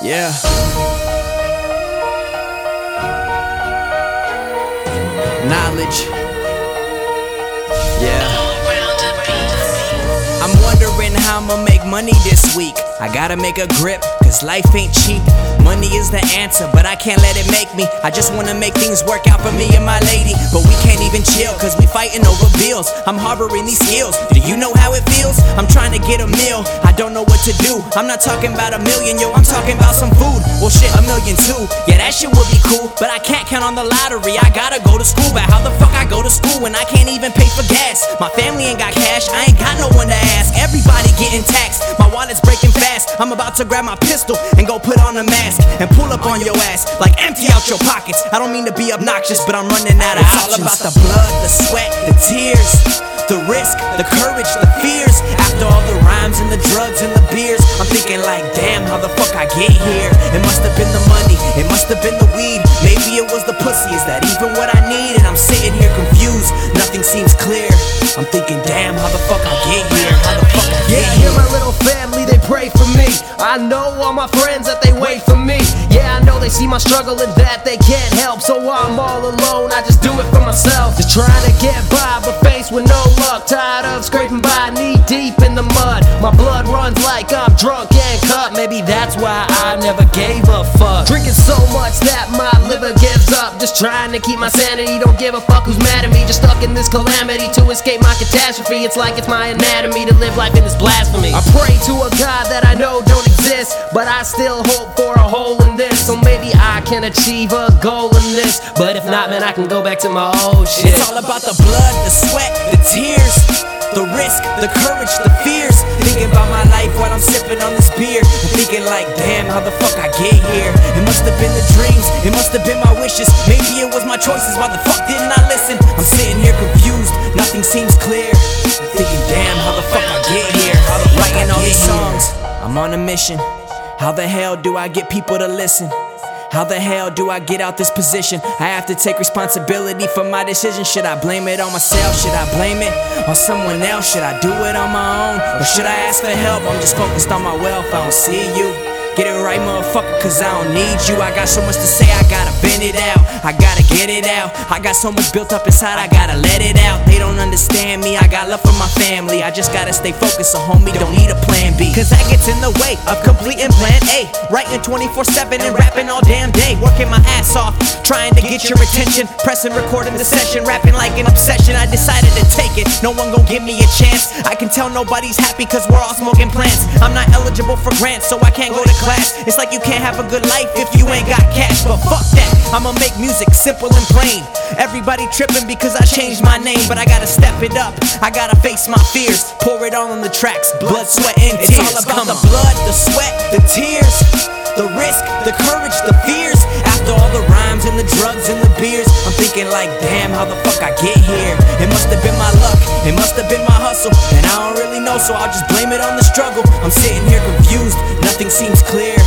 Yeah. Knowledge. Yeah. I'm wondering how I'ma make money this week. I gotta make a grip, cause life ain't cheap. Money is the answer, but I can't let it make me. I just wanna make things work out for me and my lady. But we can't even chill, cause we fighting over bills. I'm harboring these skills. Do you know how it feels? I'm trying to get a meal. I don't know what to do. I'm not talking about a million, yo, I'm talking about some food. Well, shit, a million too. Yeah, that shit would be cool. But I can't count on the lottery. I gotta go to school. But how the fuck I go to school when I can't even pay for gas? My family ain't got cash. I ain't got no one to ask. Everybody getting taxed. My wallet's breaking fast. I'm about to grab my pistol and go put on a mask and pull up on your ass. Like empty out your pockets. I don't mean to be obnoxious, but I'm running out of it's options. all about the blood, the sweat, the tears, the risk, the courage, the fears. After all the rhymes and the drugs and the beers, I'm thinking like, damn, how the fuck I get here? It must have been the money, it must have been the weed. Maybe it was the pussy. Is that even what I need? And I'm sitting here confused. Nothing seems clear. I'm thinking, damn, how the fuck I get here? How the fuck I get Yeah, I pray for me. I know all my friends that they wait for me. Yeah, I know they see my struggle and that they can't help. So I'm all alone, I just do it for myself. Just trying to get by, but faced with no luck. Tired of scraping by knee deep in the mud. My blood runs like I'm drunk and cut. Maybe that's why never gave a fuck. Drinking so much that my liver gives up. Just trying to keep my sanity. Don't give a fuck who's mad at me. Just stuck in this calamity to escape my catastrophe. It's like it's my anatomy to live life in this blasphemy. I pray to a God that I know don't exist, but I still hope for a hole in this. So maybe I can achieve a goal in this. But if not, man, I can go back to my old shit. It's all about the blood, the sweat, the tears, the risk, the courage, the fears. Thinking about my life while I'm sipping on this beer. Thinking like, damn, how the fuck I get here? It must have been the dreams, it must have been my wishes. Maybe it was my choices. Why the fuck didn't I listen? I'm sitting here confused, nothing seems clear. I'm thinking, damn, how the fuck I get here? How the Writing all these songs, I'm on a mission. How the hell do I get people to listen? How the hell do I get out this position? I have to take responsibility for my decision. Should I blame it on myself? Should I blame it on someone else? Should I do it on my own? Or should I ask for help? I'm just focused on my wealth. I don't see you. Get it right, motherfucker, cause I don't need you. I got so much to say, I gotta vent it out. I gotta get it out. I got so much built up inside, I gotta let it out. They don't understand me, I got love for my family. I just gotta stay focused, so homie, don't need a plan. Cause that gets in the way of completing plan A. Writing 24 7 and rapping all damn day. Working my ass off, trying to get your attention. Pressing record in the session, rapping like an obsession. I decided to take it, no one gon' give me a chance. I can tell nobody's happy cause we're all smoking plants. I'm not eligible for grants, so I can't go to class. It's like you can't have a good life if you ain't got cash, but fuck that. I'ma make music simple and plain. Everybody tripping because I changed my name, but I gotta step it up. I gotta face my fears. Pour it all on the tracks, blood, sweat, and tears. All about the blood, the sweat, the tears, the risk, the courage, the fears. After all the rhymes and the drugs and the beers, I'm thinking like, damn, how the fuck I get here? It must have been my luck, it must have been my hustle, and I don't really know, so I'll just blame it on the struggle. I'm sitting here confused, nothing seems clear.